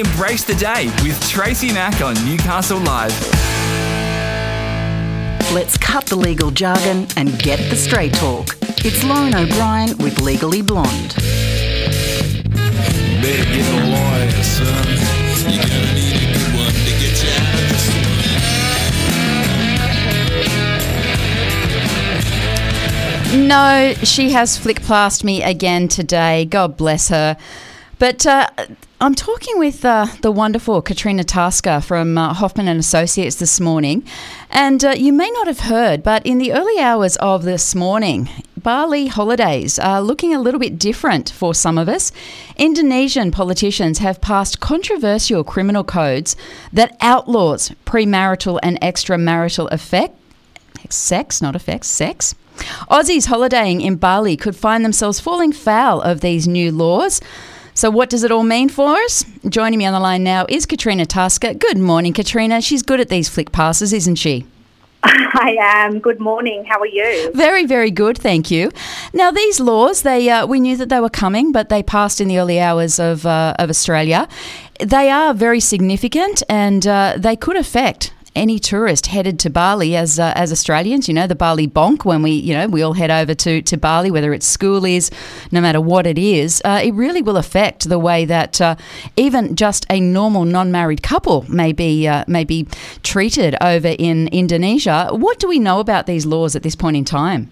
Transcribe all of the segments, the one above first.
Embrace the day with Tracy Mack on Newcastle Live. Let's cut the legal jargon and get the straight talk. It's Lauren O'Brien with Legally Blonde. Better get a lawyer, son. You're gonna need a good one to get you out of this one. No, she has flick past me again today. God bless her. But uh, I'm talking with uh, the wonderful Katrina Tasker from uh, Hoffman and Associates this morning, and uh, you may not have heard, but in the early hours of this morning, Bali holidays are looking a little bit different for some of us. Indonesian politicians have passed controversial criminal codes that outlaws premarital and extramarital effect sex, not effects, sex. Aussies holidaying in Bali could find themselves falling foul of these new laws. So, what does it all mean for us? Joining me on the line now is Katrina Tasker. Good morning, Katrina. She's good at these flick passes, isn't she? I am. Good morning. How are you? Very, very good, thank you. Now, these laws, they uh, we knew that they were coming, but they passed in the early hours of uh, of Australia. They are very significant, and uh, they could affect any tourist headed to Bali as uh, as Australians, you know, the Bali bonk when we, you know, we all head over to, to Bali, whether it's schoolies, no matter what it is, uh, it really will affect the way that uh, even just a normal non-married couple may be uh, may be treated over in Indonesia. What do we know about these laws at this point in time?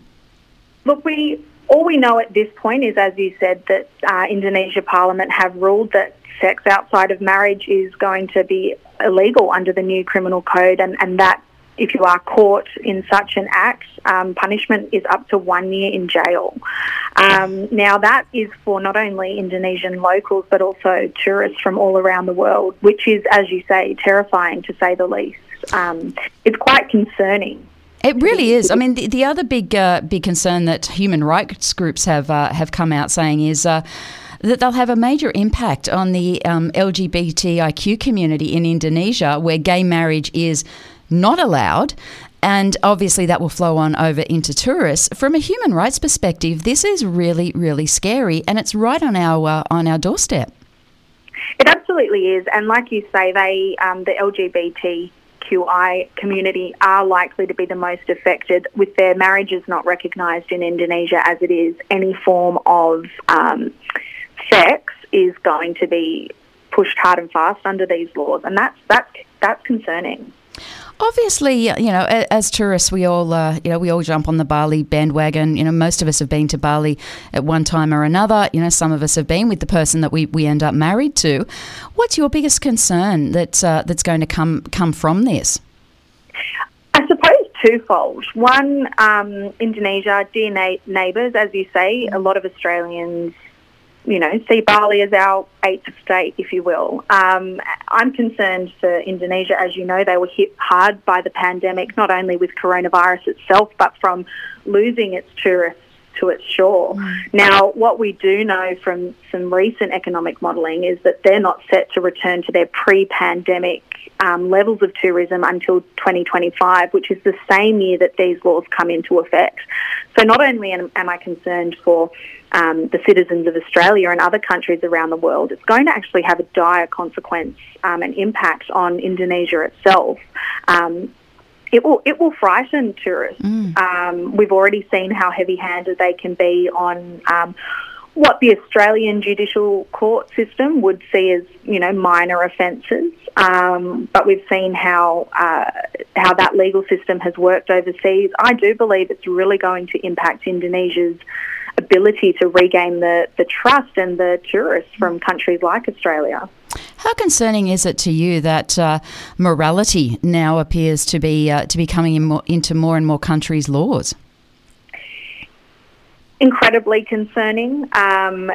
Look, we all we know at this point is, as you said, that uh, Indonesia Parliament have ruled that sex outside of marriage is going to be illegal under the new criminal code, and, and that if you are caught in such an act, um, punishment is up to one year in jail. Um, now, that is for not only Indonesian locals but also tourists from all around the world, which is, as you say, terrifying to say the least. Um, it's quite concerning. It really is. I mean, the, the other big uh, big concern that human rights groups have uh, have come out saying is. Uh, that they'll have a major impact on the um, LGBTIQ community in Indonesia, where gay marriage is not allowed. And obviously, that will flow on over into tourists. From a human rights perspective, this is really, really scary, and it's right on our uh, on our doorstep. It absolutely is, and like you say, they um, the LGBTQI community are likely to be the most affected, with their marriages not recognised in Indonesia as it is any form of um, sex is going to be pushed hard and fast under these laws, and that's that's that's concerning. Obviously, you know, as tourists, we all, uh, you know, we all jump on the Bali bandwagon. You know, most of us have been to Bali at one time or another. You know, some of us have been with the person that we, we end up married to. What's your biggest concern that uh, that's going to come come from this? I suppose twofold. One, um, Indonesia, dear na- neighbours, as you say, a lot of Australians you know, see Bali as our eighth state, if you will. Um, I'm concerned for Indonesia. As you know, they were hit hard by the pandemic, not only with coronavirus itself, but from losing its tourists to its shore. Mm. Now, what we do know from some recent economic modelling is that they're not set to return to their pre-pandemic um, levels of tourism until 2025, which is the same year that these laws come into effect. So not only am, am I concerned for um, the citizens of Australia and other countries around the world, it's going to actually have a dire consequence um, and impact on Indonesia itself. Um, it will it will frighten tourists. Mm. Um, we've already seen how heavy-handed they can be on um, what the Australian judicial court system would see as you know minor offences, um, but we've seen how uh, how that legal system has worked overseas. I do believe it's really going to impact Indonesia's ability to regain the, the trust and the tourists from countries like Australia. How concerning is it to you that uh, morality now appears to be uh, to be coming in more, into more and more countries' laws? Incredibly concerning. Um,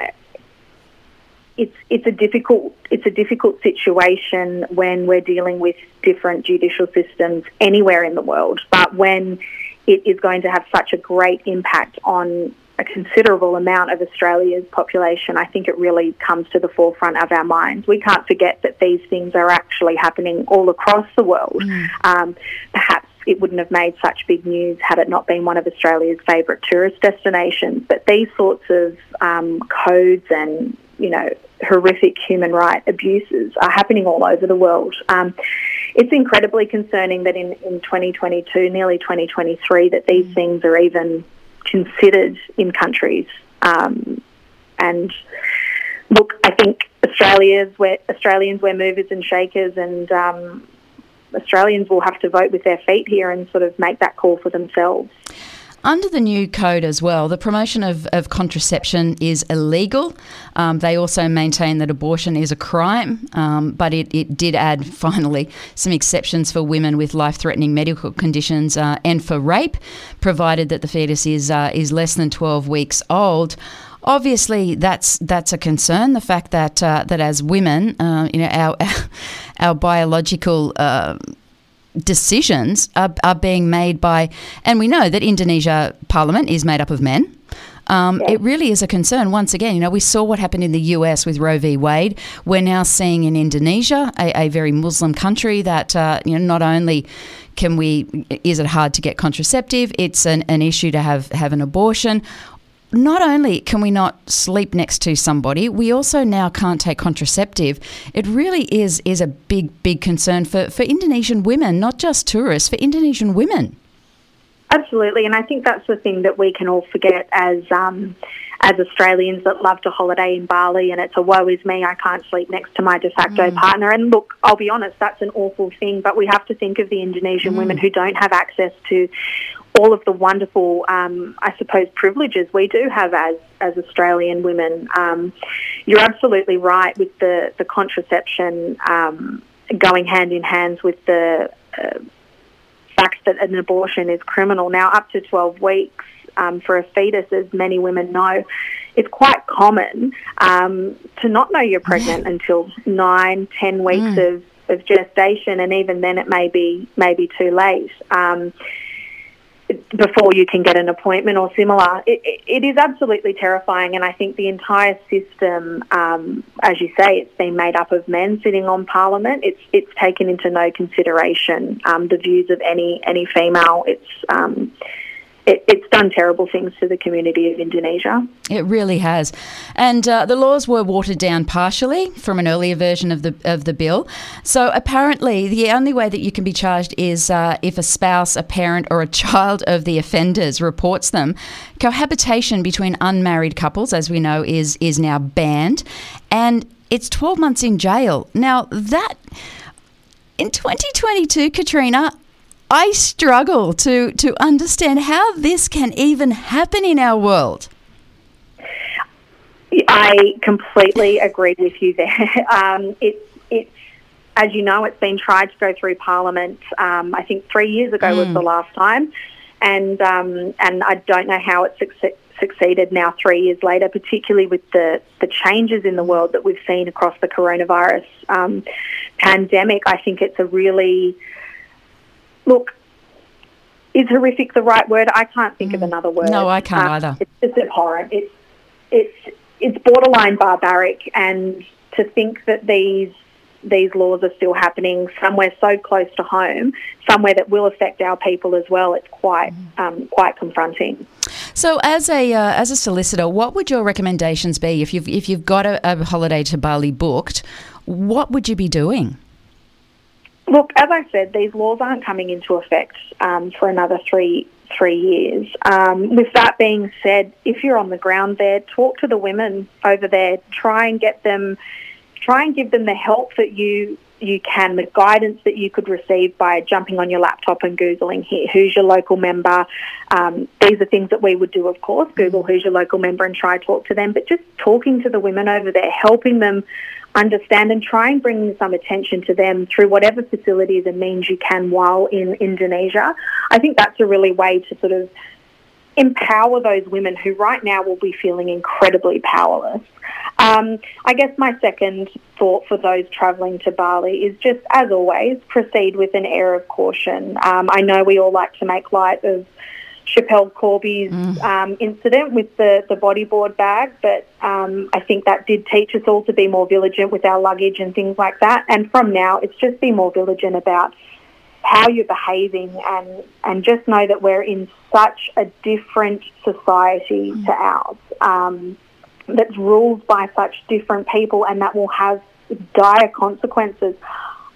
it's it's a difficult it's a difficult situation when we're dealing with different judicial systems anywhere in the world, but when it is going to have such a great impact on a considerable amount of Australia's population, I think it really comes to the forefront of our minds. We can't forget that these things are actually happening all across the world. Mm. Um, perhaps it wouldn't have made such big news had it not been one of Australia's favourite tourist destinations. But these sorts of um, codes and you know horrific human right abuses are happening all over the world. Um, it's incredibly concerning that in, in 2022, nearly 2023, that these mm. things are even considered in countries. Um, and look, I think Australia's where Australians we're movers and shakers, and um, Australians will have to vote with their feet here and sort of make that call for themselves. Under the new code as well, the promotion of, of contraception is illegal. Um, they also maintain that abortion is a crime, um, but it, it did add finally some exceptions for women with life threatening medical conditions uh, and for rape, provided that the fetus is, uh, is less than 12 weeks old. Obviously, that's that's a concern. The fact that uh, that as women, uh, you know, our our biological uh, decisions are, are being made by, and we know that Indonesia Parliament is made up of men. Um, It really is a concern. Once again, you know, we saw what happened in the US with Roe v. Wade. We're now seeing in Indonesia, a, a very Muslim country, that uh, you know not only can we is it hard to get contraceptive, it's an, an issue to have have an abortion not only can we not sleep next to somebody, we also now can't take contraceptive. It really is is a big, big concern for, for Indonesian women, not just tourists, for Indonesian women. Absolutely, and I think that's the thing that we can all forget as um, as Australians that love to holiday in Bali, and it's a woe is me, I can't sleep next to my de facto mm. partner. And look, I'll be honest, that's an awful thing, but we have to think of the Indonesian mm. women who don't have access to all of the wonderful, um, I suppose, privileges we do have as as Australian women. Um, you're absolutely right with the the contraception um, going hand in hand with the uh, fact that an abortion is criminal. Now, up to 12 weeks um, for a fetus, as many women know, it's quite common um, to not know you're pregnant until nine, ten weeks mm. of, of gestation, and even then it may be maybe too late. Um, before you can get an appointment or similar. It, it is absolutely terrifying, and I think the entire system, um, as you say, it's been made up of men sitting on Parliament. It's it's taken into no consideration um, the views of any any female. It's um, it, it's done terrible things to the community of Indonesia. It really has, and uh, the laws were watered down partially from an earlier version of the of the bill. So apparently, the only way that you can be charged is uh, if a spouse, a parent, or a child of the offenders reports them. Cohabitation between unmarried couples, as we know, is is now banned, and it's twelve months in jail. Now that. In 2022, Katrina, I struggle to, to understand how this can even happen in our world. I completely agree with you there. Um, it's, it's, as you know, it's been tried to go through Parliament. Um, I think three years ago mm. was the last time, and um, and I don't know how it succeeded succeeded now three years later, particularly with the, the changes in the world that we've seen across the coronavirus um, pandemic. I think it's a really look, is horrific the right word? I can't think mm. of another word. No, I can't um, either. It's just abhorrent. It's it's it's borderline barbaric, and to think that these these laws are still happening somewhere so close to home, somewhere that will affect our people as well. It's quite mm. um, quite confronting. So, as a uh, as a solicitor, what would your recommendations be if you've if you've got a, a holiday to Bali booked? What would you be doing? Look, as I said, these laws aren't coming into effect um, for another three three years. Um, with that being said, if you're on the ground there, talk to the women over there. Try and get them, try and give them the help that you you can, the guidance that you could receive by jumping on your laptop and googling here who's your local member. Um, these are things that we would do, of course. Google who's your local member and try talk to them. But just talking to the women over there, helping them understand and try and bring some attention to them through whatever facilities and means you can while in Indonesia. I think that's a really way to sort of empower those women who right now will be feeling incredibly powerless. Um, I guess my second thought for those travelling to Bali is just, as always, proceed with an air of caution. Um, I know we all like to make light of Schapelle Corby's mm. um, incident with the, the bodyboard bag, but um, I think that did teach us all to be more vigilant with our luggage and things like that. And from now, it's just be more vigilant about how you're behaving, and and just know that we're in such a different society to ours. Um, that's ruled by such different people, and that will have dire consequences.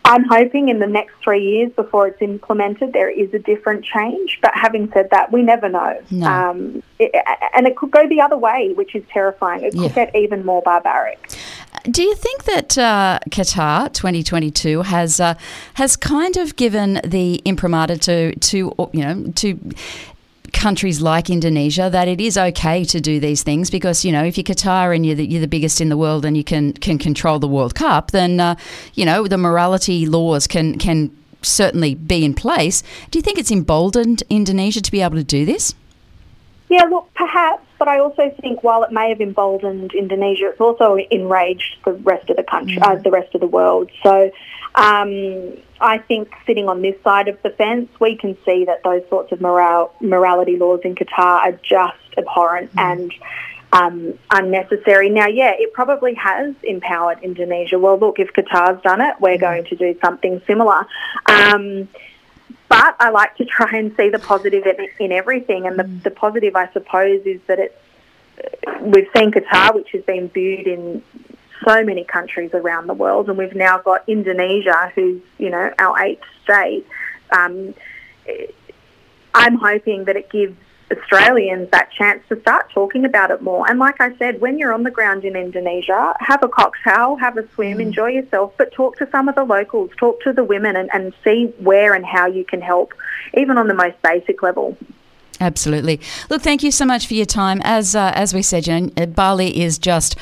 I'm hoping in the next three years before it's implemented, there is a different change. But having said that, we never know. No. Um, it, and it could go the other way, which is terrifying. It Yeah. could get even more barbaric. Do you think that uh, Qatar 2022 has uh, has kind of given the imprimatur to to you know to countries like Indonesia that it is okay to do these things because you know if you're Qatar and you're the, you're the biggest in the world and you can can control the World Cup then uh, you know the morality laws can can certainly be in place. Do you think it's emboldened Indonesia to be able to do this? Yeah, look, perhaps, but I also think while it may have emboldened Indonesia, it's also enraged the rest of the country, uh, the rest of the world. So, um, I think sitting on this side of the fence, we can see that those sorts of moral, morality laws in Qatar are just abhorrent and um, unnecessary. Now, yeah, it probably has empowered Indonesia. Well, look, if Qatar's done it, we're going to do something similar. Um, but I like to try and see the positive in, in everything, and the, the positive, I suppose, is that it's we've seen Qatar, which has been viewed in so many countries around the world, and we've now got Indonesia, who's you know our eighth state. Um, I'm hoping that it gives Australians that chance to start talking about it more. And like I said, when you're on the ground in Indonesia, have a cocktail, have a swim, enjoy yourself, but talk to some of the locals, talk to the women, and, and see where and how you can help, even on the most basic level. Absolutely. Look, thank you so much for your time. As uh, as we said, you know, Bali is just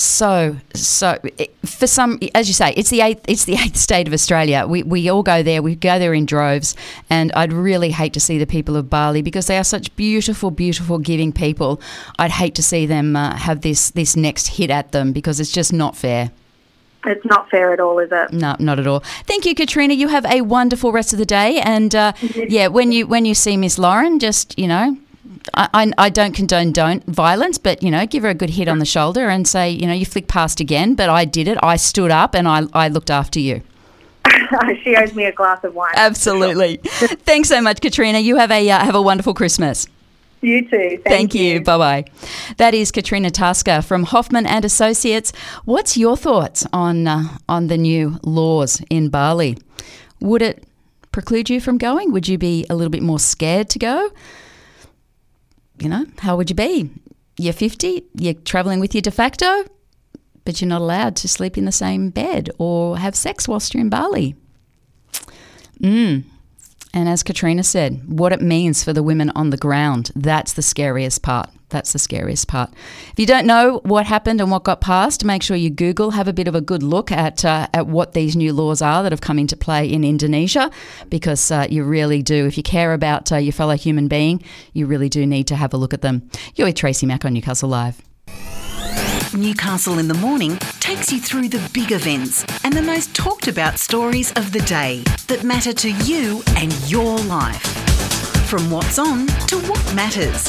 so so it- for some as you say it's the eighth it's the eighth state of australia we, we all go there we go there in droves and i'd really hate to see the people of bali because they are such beautiful beautiful giving people i'd hate to see them uh, have this this next hit at them because it's just not fair It's not fair at all, is it? no, not at all. Thank you, Katrina. You have a wonderful rest of the day, and uh, yeah, when you when you see Miss Lauren, just you know, I, I, don't condone don't violence, but you know, give her a good hit on the shoulder and say, you know, you flick past again, but I did it. I stood up and I I looked after you. she owes me a glass of wine. Absolutely. Thanks so much, Katrina. You have a uh, have a wonderful Christmas. You too. Thank, Thank you. Bye bye. That is Katrina Tasker from Hoffman and Associates. What's your thoughts on uh, on the new laws in Bali? Would it preclude you from going? Would you be a little bit more scared to go? You know, how would you be? You're 50, you're traveling with your de facto, but you're not allowed to sleep in the same bed or have sex whilst you're in Bali. Mm. And as Katrina said, what it means for the women on the ground, that's the scariest part. That's the scariest part. If you don't know what happened and what got passed, make sure you Google, have a bit of a good look at uh, at what these new laws are that have come into play in Indonesia, because uh, you really do. If you care about uh, your fellow human being, you really do need to have a look at them. You're with Tracy Mack on Newcastle Live. Newcastle in the Morning takes you through the big events and the most talked about stories of the day that matter to you and your life. From what's on to what matters,